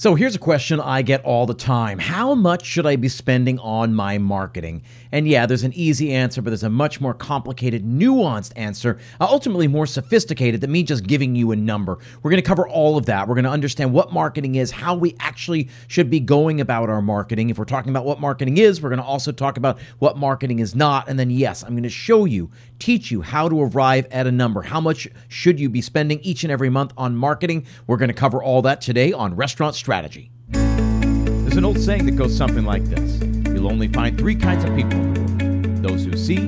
So here's a question I get all the time How much should I be spending on my marketing? And yeah, there's an easy answer, but there's a much more complicated, nuanced answer, uh, ultimately more sophisticated than me just giving you a number. We're going to cover all of that. We're going to understand what marketing is, how we actually should be going about our marketing. If we're talking about what marketing is, we're going to also talk about what marketing is not. And then, yes, I'm going to show you, teach you how to arrive at a number. How much should you be spending each and every month on marketing? We're going to cover all that today on Restaurant strategy. There's an old saying that goes something like this You'll only find three kinds of people those who see,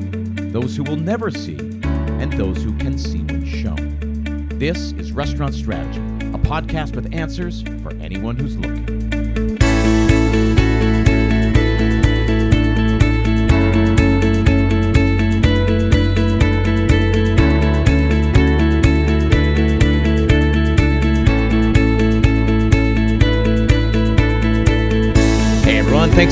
those who will never see, and those who can see when shown. This is Restaurant Strategy, a podcast with answers for anyone who's looking.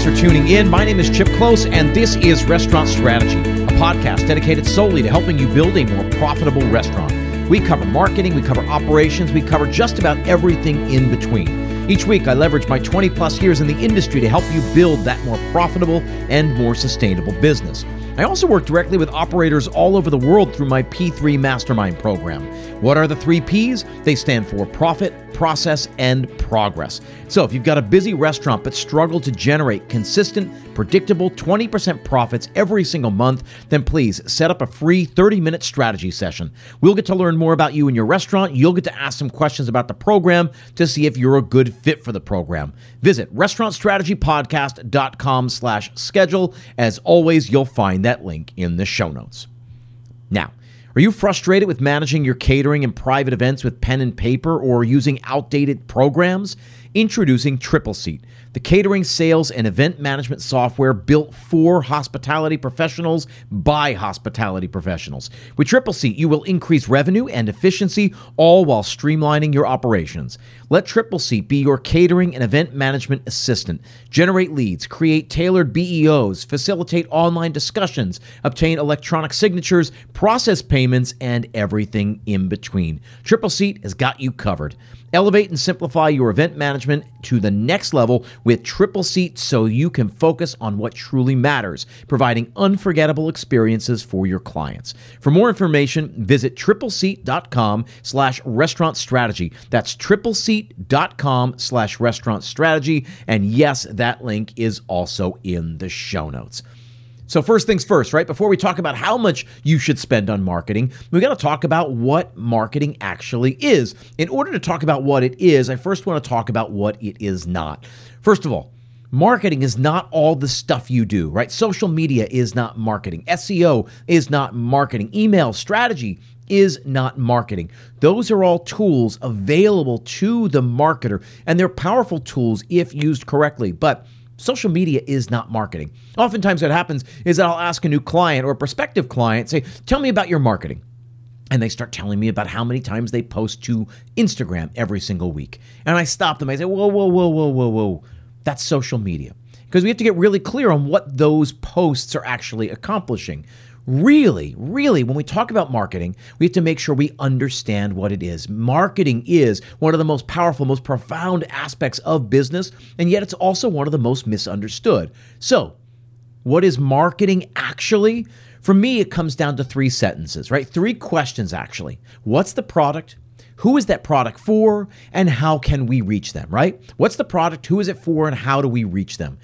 Thanks for tuning in. My name is Chip Klose, and this is Restaurant Strategy, a podcast dedicated solely to helping you build a more profitable restaurant. We cover marketing, we cover operations, we cover just about everything in between. Each week, I leverage my 20 plus years in the industry to help you build that more profitable and more sustainable business. I also work directly with operators all over the world through my P3 Mastermind program. What are the three P's? They stand for profit, process, and progress. So if you've got a busy restaurant but struggle to generate consistent, predictable 20% profits every single month, then please set up a free 30 minute strategy session. We'll get to learn more about you and your restaurant. You'll get to ask some questions about the program to see if you're a good fit for the program. Visit restaurantstrategypodcast.com slash schedule. As always, you'll find that link in the show notes. Now, are you frustrated with managing your catering and private events with pen and paper or using outdated programs? Introducing Tripleseat the catering, sales, and event management software built for hospitality professionals by hospitality professionals. With Tripleseat, you will increase revenue and efficiency, all while streamlining your operations. Let Tripleseat be your catering and event management assistant. Generate leads, create tailored BEOs, facilitate online discussions, obtain electronic signatures, process payments, and everything in between. Tripleseat has got you covered. Elevate and simplify your event management to the next level with Tripleseat so you can focus on what truly matters, providing unforgettable experiences for your clients. For more information, visit tripleseat.com slash restaurant strategy. That's tripleseat.com slash restaurant strategy. And yes, that link is also in the show notes. So, first things first, right? Before we talk about how much you should spend on marketing, we got to talk about what marketing actually is. In order to talk about what it is, I first want to talk about what it is not. First of all, Marketing is not all the stuff you do, right? Social media is not marketing. SEO is not marketing. Email strategy is not marketing. Those are all tools available to the marketer, and they're powerful tools if used correctly. But Social media is not marketing. Oftentimes, what happens is that I'll ask a new client or a prospective client, say, Tell me about your marketing. And they start telling me about how many times they post to Instagram every single week. And I stop them. I say, Whoa, whoa, whoa, whoa, whoa, whoa. That's social media. Because we have to get really clear on what those posts are actually accomplishing really, really, when we talk about marketing, we have to make sure we understand what it is. Marketing is one of the most powerful, most profound aspects of business, and yet it's also one of the most misunderstood. So, what is marketing actually? For me, it comes down to three sentences, right? Three questions, actually. What's the product? Who is that product for? And how can we reach them, right? What's the product? Who is it for? And how do we reach them?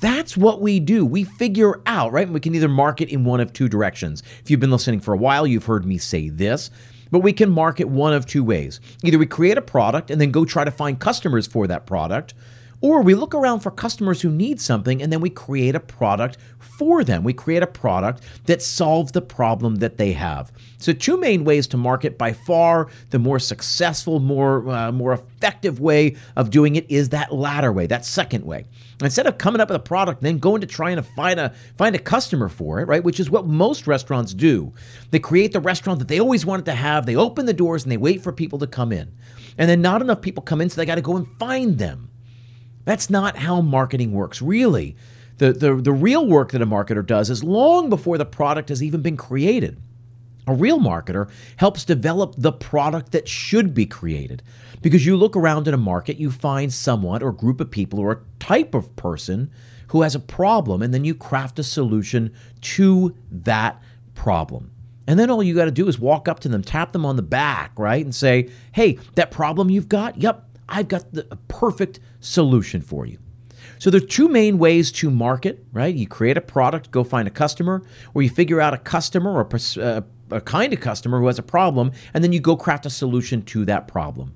That's what we do. We figure out, right? We can either market in one of two directions. If you've been listening for a while, you've heard me say this, but we can market one of two ways. Either we create a product and then go try to find customers for that product, or we look around for customers who need something and then we create a product for them. We create a product that solves the problem that they have. So, two main ways to market. By far, the more successful, more uh, more effective way of doing it is that latter way, that second way. Instead of coming up with a product, then going to trying to find a find a customer for it, right? Which is what most restaurants do. They create the restaurant that they always wanted to have. They open the doors and they wait for people to come in, and then not enough people come in, so they got to go and find them. That's not how marketing works, really. The, the, the real work that a marketer does is long before the product has even been created. A real marketer helps develop the product that should be created. Because you look around in a market, you find someone or group of people or a type of person who has a problem, and then you craft a solution to that problem. And then all you got to do is walk up to them, tap them on the back, right? And say, hey, that problem you've got, yep, I've got the perfect solution for you. So there are two main ways to market, right? You create a product, go find a customer, or you figure out a customer or a, uh, a kind of customer who has a problem, and then you go craft a solution to that problem.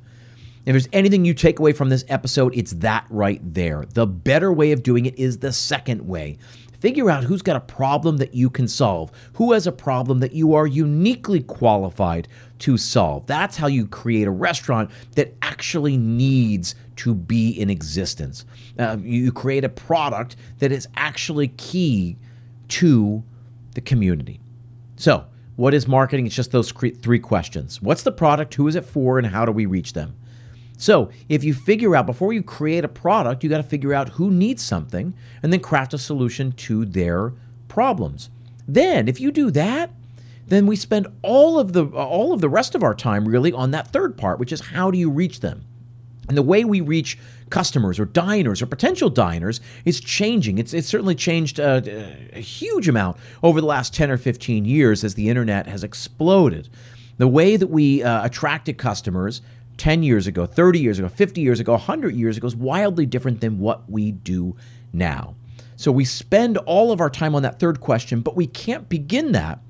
If there's anything you take away from this episode, it's that right there. The better way of doing it is the second way. Figure out who's got a problem that you can solve, who has a problem that you are uniquely qualified to solve. That's how you create a restaurant that actually needs to be in existence. Uh, you create a product that is actually key to the community. So, what is marketing? It's just those three questions. What's the product? Who is it for? And how do we reach them? So, if you figure out before you create a product, you got to figure out who needs something and then craft a solution to their problems. Then, if you do that, then we spend all of the all of the rest of our time really on that third part, which is how do you reach them? And the way we reach customers or diners or potential diners is changing. It's, it's certainly changed uh, a huge amount over the last 10 or 15 years as the internet has exploded. The way that we uh, attracted customers 10 years ago, 30 years ago, 50 years ago, 100 years ago is wildly different than what we do now. So we spend all of our time on that third question, but we can't begin that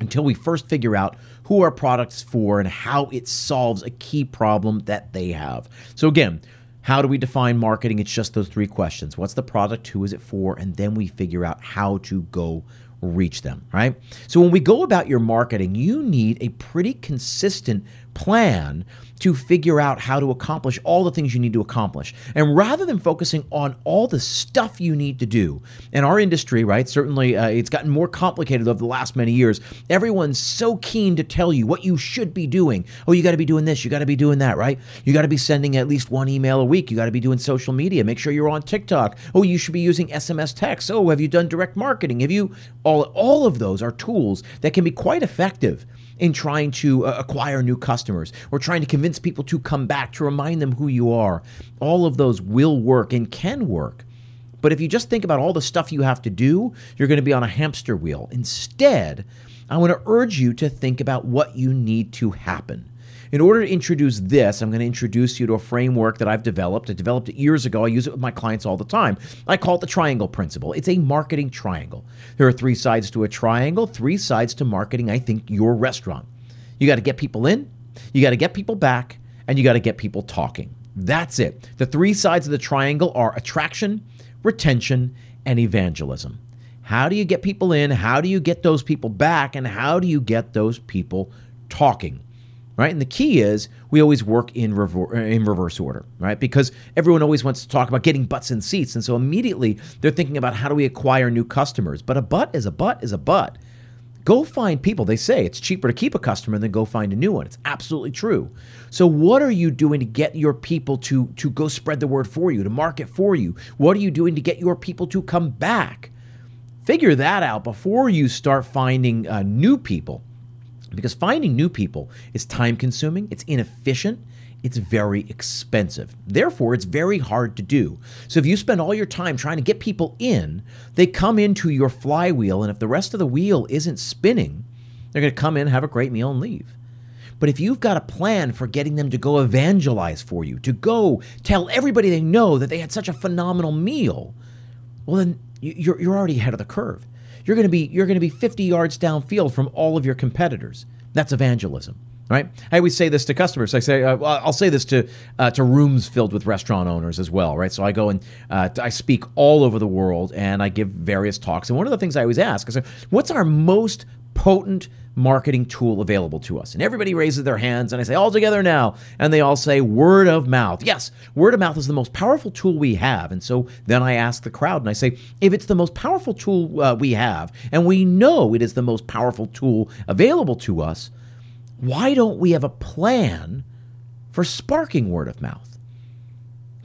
until we first figure out who our product's for and how it solves a key problem that they have. So again, how do we define marketing? It's just those three questions. What's the product? Who is it for? And then we figure out how to go reach them, right? So when we go about your marketing, you need a pretty consistent plan to figure out how to accomplish all the things you need to accomplish. And rather than focusing on all the stuff you need to do, in our industry, right, certainly uh, it's gotten more complicated over the last many years. Everyone's so keen to tell you what you should be doing. Oh, you got to be doing this, you got to be doing that, right? You got to be sending at least one email a week. You got to be doing social media. Make sure you're on TikTok. Oh, you should be using SMS text. Oh, have you done direct marketing? Have you all all of those are tools that can be quite effective in trying to uh, acquire new customers or trying to convince people to come back, to remind them who you are. All of those will work and can work. But if you just think about all the stuff you have to do, you're going to be on a hamster wheel. Instead, I want to urge you to think about what you need to happen. In order to introduce this, I'm going to introduce you to a framework that I've developed. I developed it years ago. I use it with my clients all the time. I call it the triangle principle. It's a marketing triangle. There are three sides to a triangle, three sides to marketing, I think, your restaurant. You got to get people in, you got to get people back, and you got to get people talking. That's it. The three sides of the triangle are attraction, retention, and evangelism. How do you get people in? How do you get those people back? And how do you get those people talking? Right? And the key is we always work in, rever- in reverse order, right? Because everyone always wants to talk about getting butts in seats. And so immediately they're thinking about how do we acquire new customers. But a butt is a butt is a butt. Go find people. They say it's cheaper to keep a customer than go find a new one. It's absolutely true. So what are you doing to get your people to to go spread the word for you, to market for you? What are you doing to get your people to come back? Figure that out before you start finding uh, new people because finding new people is time consuming, it's inefficient, it's very expensive. Therefore, it's very hard to do. So if you spend all your time trying to get people in, they come into your flywheel, and if the rest of the wheel isn't spinning, they're going to come in, have a great meal, and leave. But if you've got a plan for getting them to go evangelize for you, to go tell everybody they know that they had such a phenomenal meal, well, then you're, you're already ahead of the curve you're going to be you're going to be 50 yards downfield from all of your competitors. That's evangelism, right? I always say this to customers. I say uh, I'll say this to uh, to rooms filled with restaurant owners as well, right? So I go and uh, I speak all over the world and I give various talks. And one of the things I always ask is, "What's our most potent marketing tool available to us. And everybody raises their hands, and I say, all together now. And they all say, word of mouth. Yes, word of mouth is the most powerful tool we have. And so then I ask the crowd, and I say, if it's the most powerful tool uh, we have, and we know it is the most powerful tool available to us, why don't we have a plan for sparking word of mouth?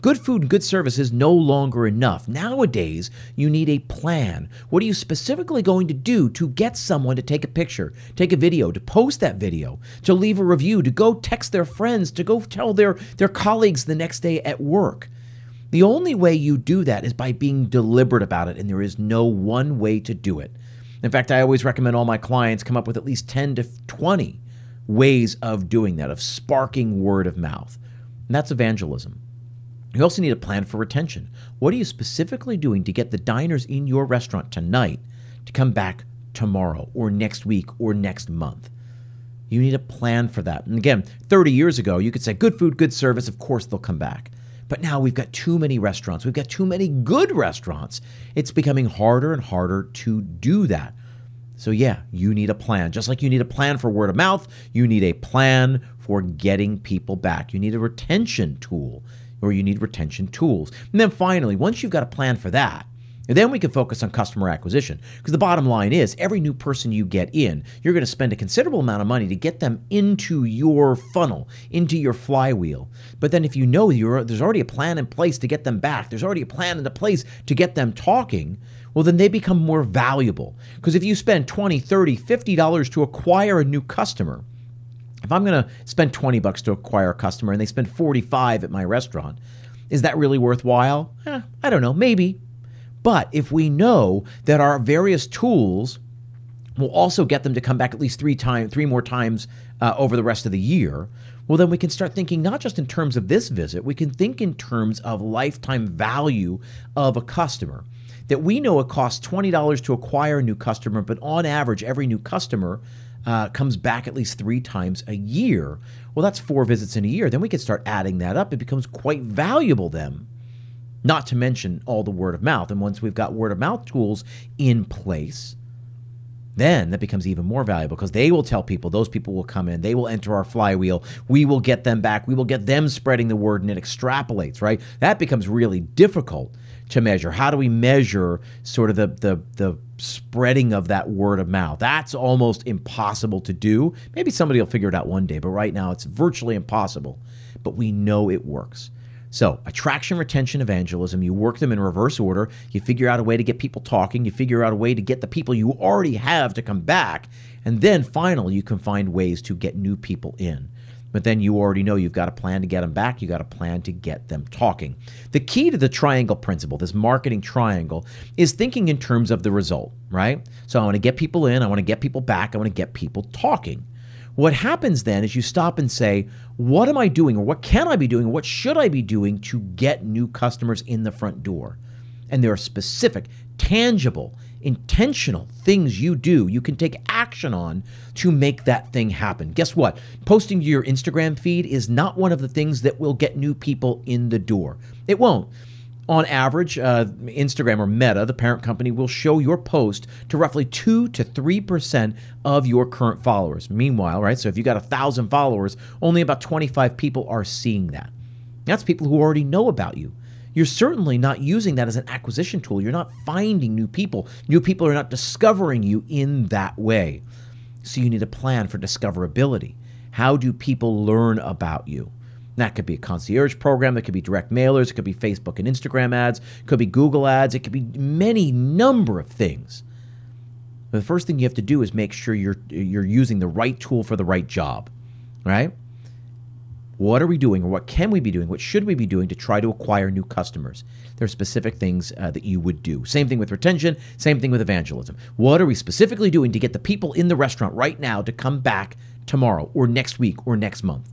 Good food and good service is no longer enough. Nowadays, you need a plan. What are you specifically going to do to get someone to take a picture, take a video, to post that video, to leave a review, to go text their friends, to go tell their, their colleagues the next day at work? The only way you do that is by being deliberate about it, and there is no one way to do it. In fact, I always recommend all my clients come up with at least 10 to 20 ways of doing that, of sparking word of mouth. And that's evangelism. You also need a plan for retention. What are you specifically doing to get the diners in your restaurant tonight to come back tomorrow or next week or next month? You need a plan for that. And again, 30 years ago, you could say good food, good service, of course they'll come back. But now we've got too many restaurants. We've got too many good restaurants. It's becoming harder and harder to do that. So, yeah, you need a plan. Just like you need a plan for word of mouth, you need a plan for getting people back. You need a retention tool or you need retention tools. And then finally, once you've got a plan for that, and then we can focus on customer acquisition. Because the bottom line is every new person you get in, you're going to spend a considerable amount of money to get them into your funnel, into your flywheel. But then if you know there's already a plan in place to get them back, there's already a plan in the place to get them talking, well, then they become more valuable. Because if you spend 20, 30, 50 dollars to acquire a new customer, if I'm going to spend 20 bucks to acquire a customer and they spend 45 at my restaurant, is that really worthwhile? Eh, I don't know, maybe. But if we know that our various tools will also get them to come back at least three times, three more times uh, over the rest of the year, well, then we can start thinking not just in terms of this visit, we can think in terms of lifetime value of a customer. That we know it costs $20 to acquire a new customer, but on average, every new customer uh, comes back at least three times a year. Well, that's four visits in a year. Then we can start adding that up. It becomes quite valuable then not to mention all the word of mouth. And once we've got word of mouth tools in place, then that becomes even more valuable because they will tell people, those people will come in, they will enter our flywheel, we will get them back, we will get them spreading the word, and it extrapolates, right? That becomes really difficult to measure. How do we measure sort of the the the spreading of that word of mouth? That's almost impossible to do. Maybe somebody will figure it out one day, but right now it's virtually impossible. But we know it works. So, attraction, retention, evangelism, you work them in reverse order. You figure out a way to get people talking. You figure out a way to get the people you already have to come back. And then finally, you can find ways to get new people in. But then you already know you've got a plan to get them back. You got a plan to get them talking. The key to the triangle principle, this marketing triangle, is thinking in terms of the result, right? So I want to get people in, I want to get people back, I want to get people talking. What happens then is you stop and say, what am I doing, or what can I be doing, or what should I be doing to get new customers in the front door? And there are specific, tangible, intentional things you do, you can take action on to make that thing happen. Guess what? Posting to your Instagram feed is not one of the things that will get new people in the door. It won't on average, uh, Instagram or Meta, the parent company, will show your post to roughly 2 to 3% of your current followers. Meanwhile, right, so if you got a 1,000 followers, only about 25 people are seeing that. That's people who already know about you. You're certainly not using that as an acquisition tool. You're not finding new people. New people are not discovering you in that way. So you need a plan for discoverability. How do people learn about you? That could be a concierge program, it could be direct mailers, it could be Facebook and Instagram ads, it could be Google ads, it could be many number of things. But the first thing you have to do is make sure you're you're using the right tool for the right job, right? What are we doing, or what can we be doing? What should we be doing to try to acquire new customers? There are specific things uh, that you would do. Same thing with retention, same thing with evangelism. What are we specifically doing to get the people in the restaurant right now to come back tomorrow, or next week, or next month?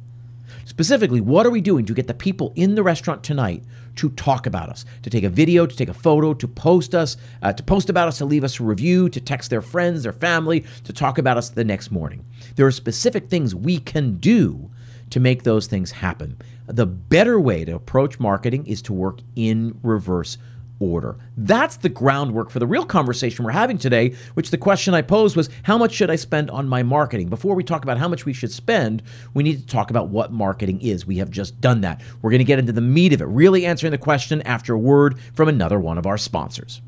Specifically, what are we doing to get the people in the restaurant tonight to talk about us, to take a video, to take a photo, to post us, uh, to post about us, to leave us a review, to text their friends, their family, to talk about us the next morning? There are specific things we can do to make those things happen. The better way to approach marketing is to work in reverse order. That's the groundwork for the real conversation we're having today, which the question I posed was how much should I spend on my marketing? Before we talk about how much we should spend, we need to talk about what marketing is. We have just done that. We're going to get into the meat of it, really answering the question after a word from another one of our sponsors.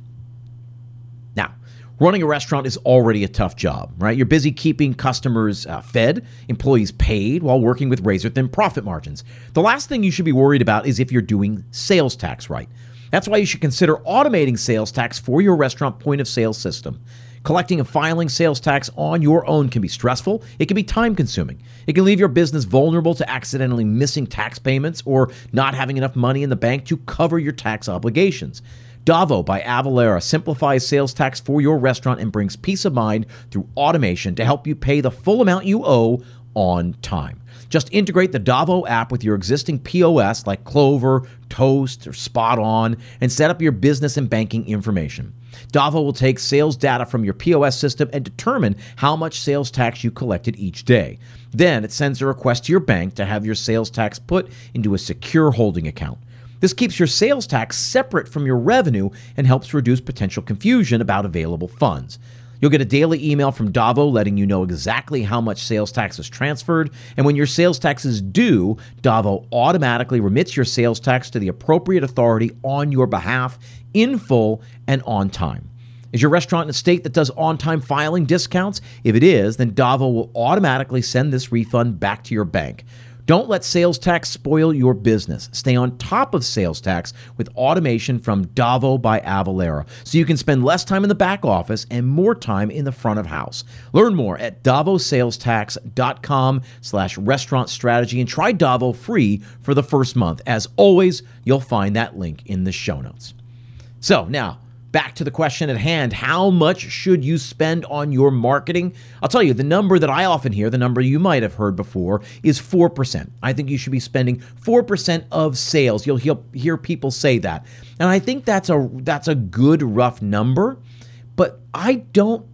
Now, running a restaurant is already a tough job, right? You're busy keeping customers uh, fed, employees paid, while working with razor thin profit margins. The last thing you should be worried about is if you're doing sales tax right. That's why you should consider automating sales tax for your restaurant point of sale system. Collecting and filing sales tax on your own can be stressful. It can be time consuming. It can leave your business vulnerable to accidentally missing tax payments or not having enough money in the bank to cover your tax obligations. Davo by Avalara simplifies sales tax for your restaurant and brings peace of mind through automation to help you pay the full amount you owe on time. Just integrate the Davo app with your existing POS like Clover, Toast, or SpotOn and set up your business and banking information. Davo will take sales data from your POS system and determine how much sales tax you collected each day. Then it sends a request to your bank to have your sales tax put into a secure holding account. This keeps your sales tax separate from your revenue and helps reduce potential confusion about available funds. You'll get a daily email from Davo letting you know exactly how much sales tax is transferred. And when your sales tax is due, Davo automatically remits your sales tax to the appropriate authority on your behalf in full and on time. Is your restaurant in a state that does on time filing discounts? If it is, then Davo will automatically send this refund back to your bank. Don't let sales tax spoil your business. Stay on top of sales tax with automation from Davo by Avalara so you can spend less time in the back office and more time in the front of house. Learn more at davosalestax.com slash restaurant strategy and try Davo free for the first month. As always, you'll find that link in the show notes. So now, back to the question at hand how much should you spend on your marketing? I'll tell you, the number that I often hear, the number you might have heard before, is 4%. I think you should be spending 4% of sales. You'll hear, hear people say that. And I think that's a that's a good rough number, but I don't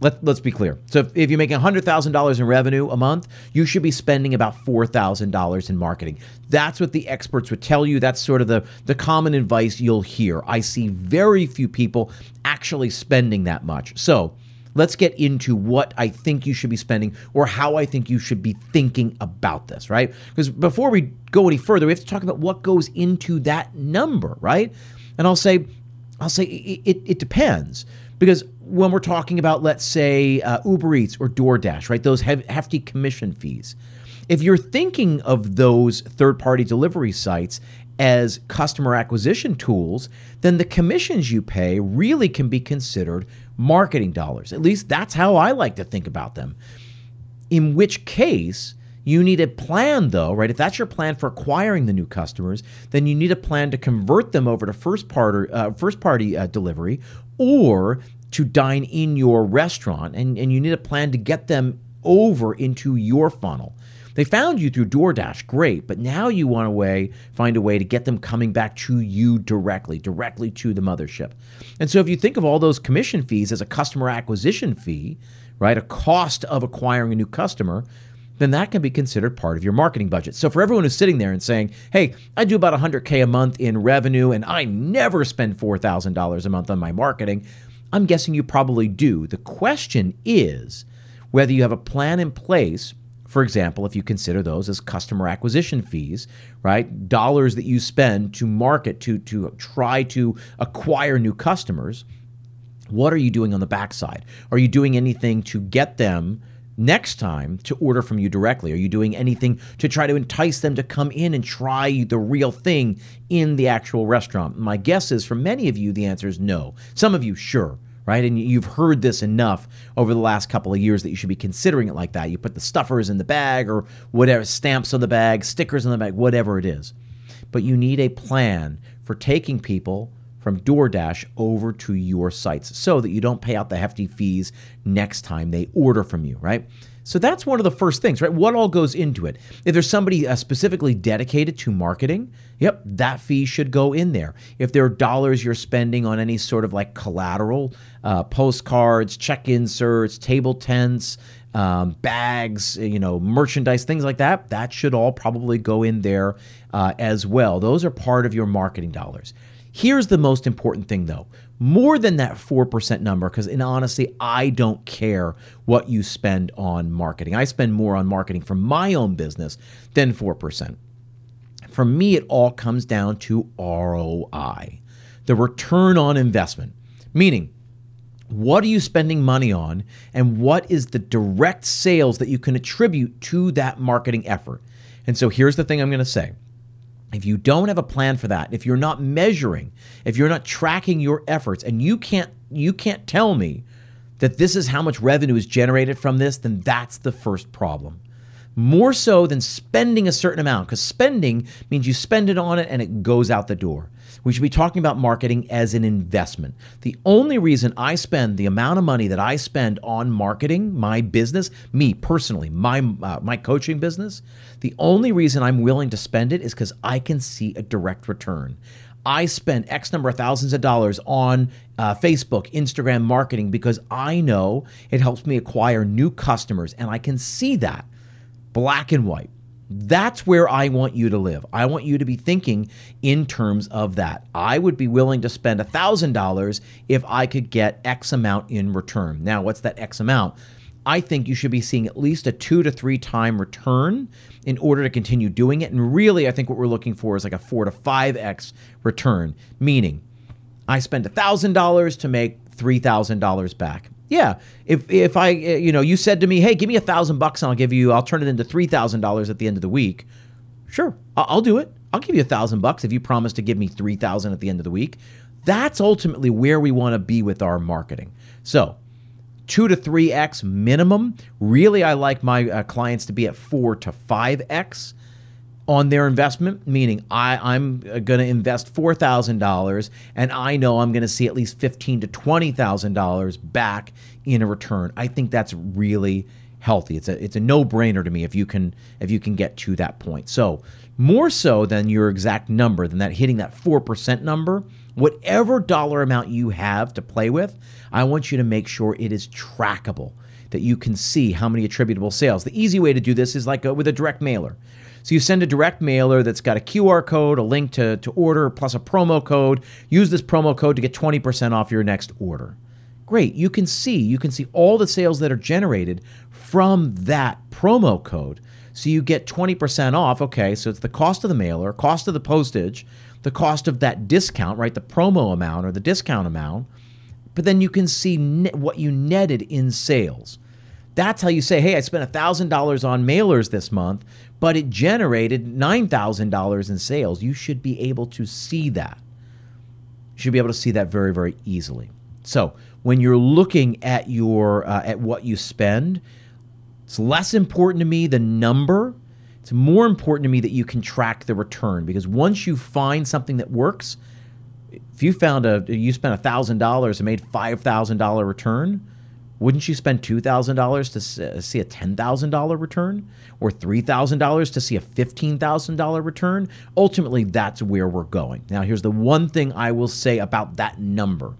let, let's be clear. So if, if you're making $100,000 in revenue a month, you should be spending about $4,000 in marketing. That's what the experts would tell you. That's sort of the, the common advice you'll hear. I see very few people actually spending that much. So let's get into what I think you should be spending or how I think you should be thinking about this, right? Because before we go any further, we have to talk about what goes into that number, right? And I'll say, I'll say it, it, it depends because when we're talking about, let's say, uh, Uber Eats or DoorDash, right, those hefty commission fees, if you're thinking of those third party delivery sites as customer acquisition tools, then the commissions you pay really can be considered marketing dollars. At least that's how I like to think about them. In which case, you need a plan, though, right? If that's your plan for acquiring the new customers, then you need a plan to convert them over to first party, uh, first party uh, delivery or to dine in your restaurant, and, and you need a plan to get them over into your funnel. They found you through DoorDash, great, but now you want a way, find a way to get them coming back to you directly, directly to the mothership. And so if you think of all those commission fees as a customer acquisition fee, right, a cost of acquiring a new customer, then that can be considered part of your marketing budget. So for everyone who's sitting there and saying, "Hey, I do about 100k a month in revenue and I never spend $4,000 a month on my marketing," I'm guessing you probably do. The question is whether you have a plan in place. For example, if you consider those as customer acquisition fees, right? Dollars that you spend to market, to, to try to acquire new customers. What are you doing on the backside? Are you doing anything to get them next time to order from you directly? Are you doing anything to try to entice them to come in and try the real thing in the actual restaurant? My guess is for many of you, the answer is no. Some of you, sure. Right. And you've heard this enough over the last couple of years that you should be considering it like that. You put the stuffers in the bag or whatever, stamps on the bag, stickers on the bag, whatever it is. But you need a plan for taking people from DoorDash over to your sites so that you don't pay out the hefty fees next time they order from you, right? So that's one of the first things, right? What all goes into it? If there's somebody uh, specifically dedicated to marketing, yep, that fee should go in there. If there are dollars you're spending on any sort of like collateral, uh, postcards, check inserts, table tents, um, bags, you know, merchandise, things like that, that should all probably go in there uh, as well. Those are part of your marketing dollars. Here's the most important thing though more than that 4% number, because in honesty, I don't care what you spend on marketing. I spend more on marketing for my own business than 4%. For me, it all comes down to ROI, the return on investment. Meaning, What are you spending money on? And what is the direct sales that you can attribute to that marketing effort? And so here's the thing I'm going to say. If you don't have a plan for that, if you're not measuring, if you're not tracking your efforts and you can't you can't tell me that this is how much revenue is generated from this, then that's the first problem. More so than spending a certain amount, because spending means you spend it on it and it goes out the door. We should be talking about marketing as an investment. The only reason I spend the amount of money that I spend on marketing, my business, me personally, my uh, my coaching business, the only reason I'm willing to spend it is because I can see a direct return. I spend X number of thousands of dollars on uh, Facebook, Instagram marketing because I know it helps me acquire new customers and I can see that black and white. That's where I want you to live. I want you to be thinking in terms of that. I would be willing to spend $1,000 if I could get X amount in return. Now, what's that X amount? I think you should be seeing at least a two to three time return in order to continue doing it. And really, I think what we're looking for is like a four to five X return, meaning I spend $1,000 to make $3,000 back. Yeah, if if I you know you said to me, hey, give me a thousand bucks and I'll give you, I'll turn it into three thousand dollars at the end of the week. Sure, I'll do it. I'll give you a thousand bucks if you promise to give me three thousand at the end of the week. That's ultimately where we want to be with our marketing. So two to three X minimum. Really, I like my uh, clients to be at four to five X on their investment, meaning I, I'm uh, going to invest $4,000 and I know I'm going to see at least fifteen to $20,000 back in a return. I think that's really healthy. It's a it's a no-brainer to me if you can if you can get to that point. So, more so than your exact number, than that hitting that 4% number, whatever dollar amount you have to play with, I want you to make sure it is trackable, that you can see how many attributable sales. The easy way to do this is like a, with a direct mailer. So you send a direct mailer that's got a QR code, a link to, to order, plus a promo code. Use this promo code to get 20% off your next order. Great. You can see, you can see all the sales that are generated from that promo code. So you get 20% off. Okay, so it's the cost of the mailer, cost of the postage, the cost of that discount, right? The promo amount or the discount amount. But then you can see what you netted in sales. That's how you say, hey, I spent $1,000 on mailers this month, but it generated $9,000 in sales. You should be able to see that. You should be able to see that very, very easily. So when you're looking at your uh, at what you spend, it's less important to me the number it's more important to me that you can track the return because once you find something that works, if you found a you spent $1,000 and made $5,000 return, wouldn't you spend $2,000 uh, to see a $10,000 return or $3,000 to see a $15,000 return? Ultimately, that's where we're going. Now, here's the one thing I will say about that number.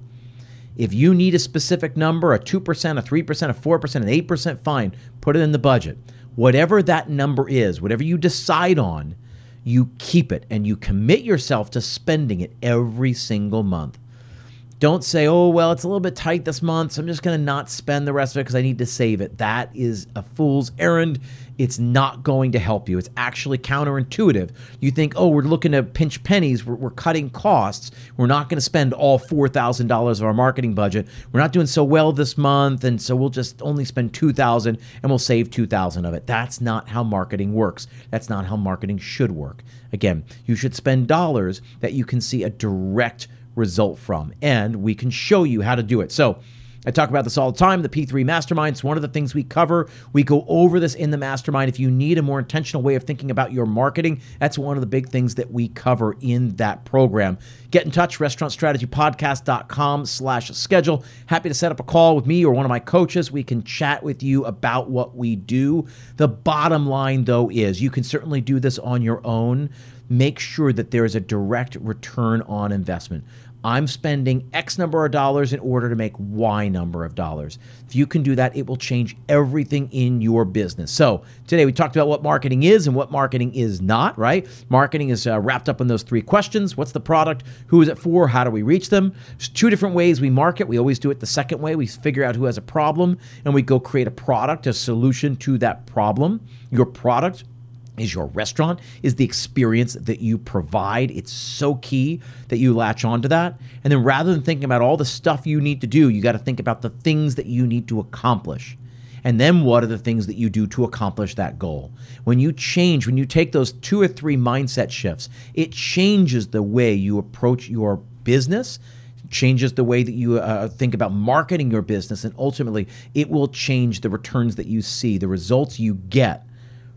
If you need a specific number, a 2%, a 3%, a 4%, an 8%, fine, put it in the budget whatever that number is, whatever you decide on, you keep it and you commit yourself to spending it every single month. Don't say, oh, well, it's a little bit tight this month, so I'm just going to not spend the rest of it because I need to save it. That is a fool's errand. It's not going to help you. It's actually counterintuitive. You think, oh, we're looking to pinch pennies, we're, we're cutting costs. We're not going to spend all $4,000 of our marketing budget. We're not doing so well this month, and so we'll just only spend 2000 and we'll save 2000 of it. That's not how marketing works. That's not how marketing should work. Again, you should spend dollars that you can see a direct result from. And we can show you how to do it. So, I talk about this all the time. The P3 Mastermind. It's one of the things we cover. We go over this in the mastermind. If you need a more intentional way of thinking about your marketing, that's one of the big things that we cover in that program. Get in touch, restaurantstrategypodcast.com slash schedule. Happy to set up a call with me or one of my coaches. We can chat with you about what we do. The bottom line, though, is you can certainly do this on your own. Make sure that there is a direct return on investment. I'm spending X number of dollars in order to make Y number of dollars. If you can do that, it will change everything in your business. So, today we talked about what marketing is and what marketing is not, right? Marketing is uh, wrapped up in those three questions What's the product? Who is it for? How do we reach them? There's two different ways we market. We always do it the second way. We figure out who has a problem and we go create a product, a solution to that problem. Your product is your restaurant is the experience that you provide. It's so key that you latch onto that. And then rather than thinking about all the stuff you need to do you got to think about the things that you need to accomplish. And then what are the things that you do to accomplish that goal? When you change when you take those two or three mindset shifts it changes the way you approach your business changes the way that you uh, think about marketing your business and ultimately it will change the returns that you see the results you get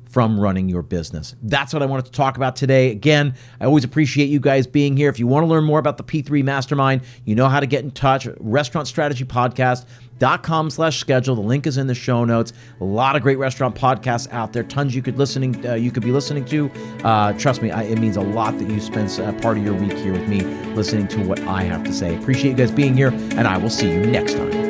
from running your business. That's what I wanted to talk about today. Again, I always appreciate you guys being here. If you want to learn more about the P3 Mastermind, you know how to get in touch. Restaurant Strategy Podcast. Dot com slash schedule. The link is in the show notes. A lot of great restaurant podcasts out there. Tons you could listening. Uh, you could be listening to. Uh, trust me, I, it means a lot that you spend uh, part of your week here with me, listening to what I have to say. Appreciate you guys being here, and I will see you next time.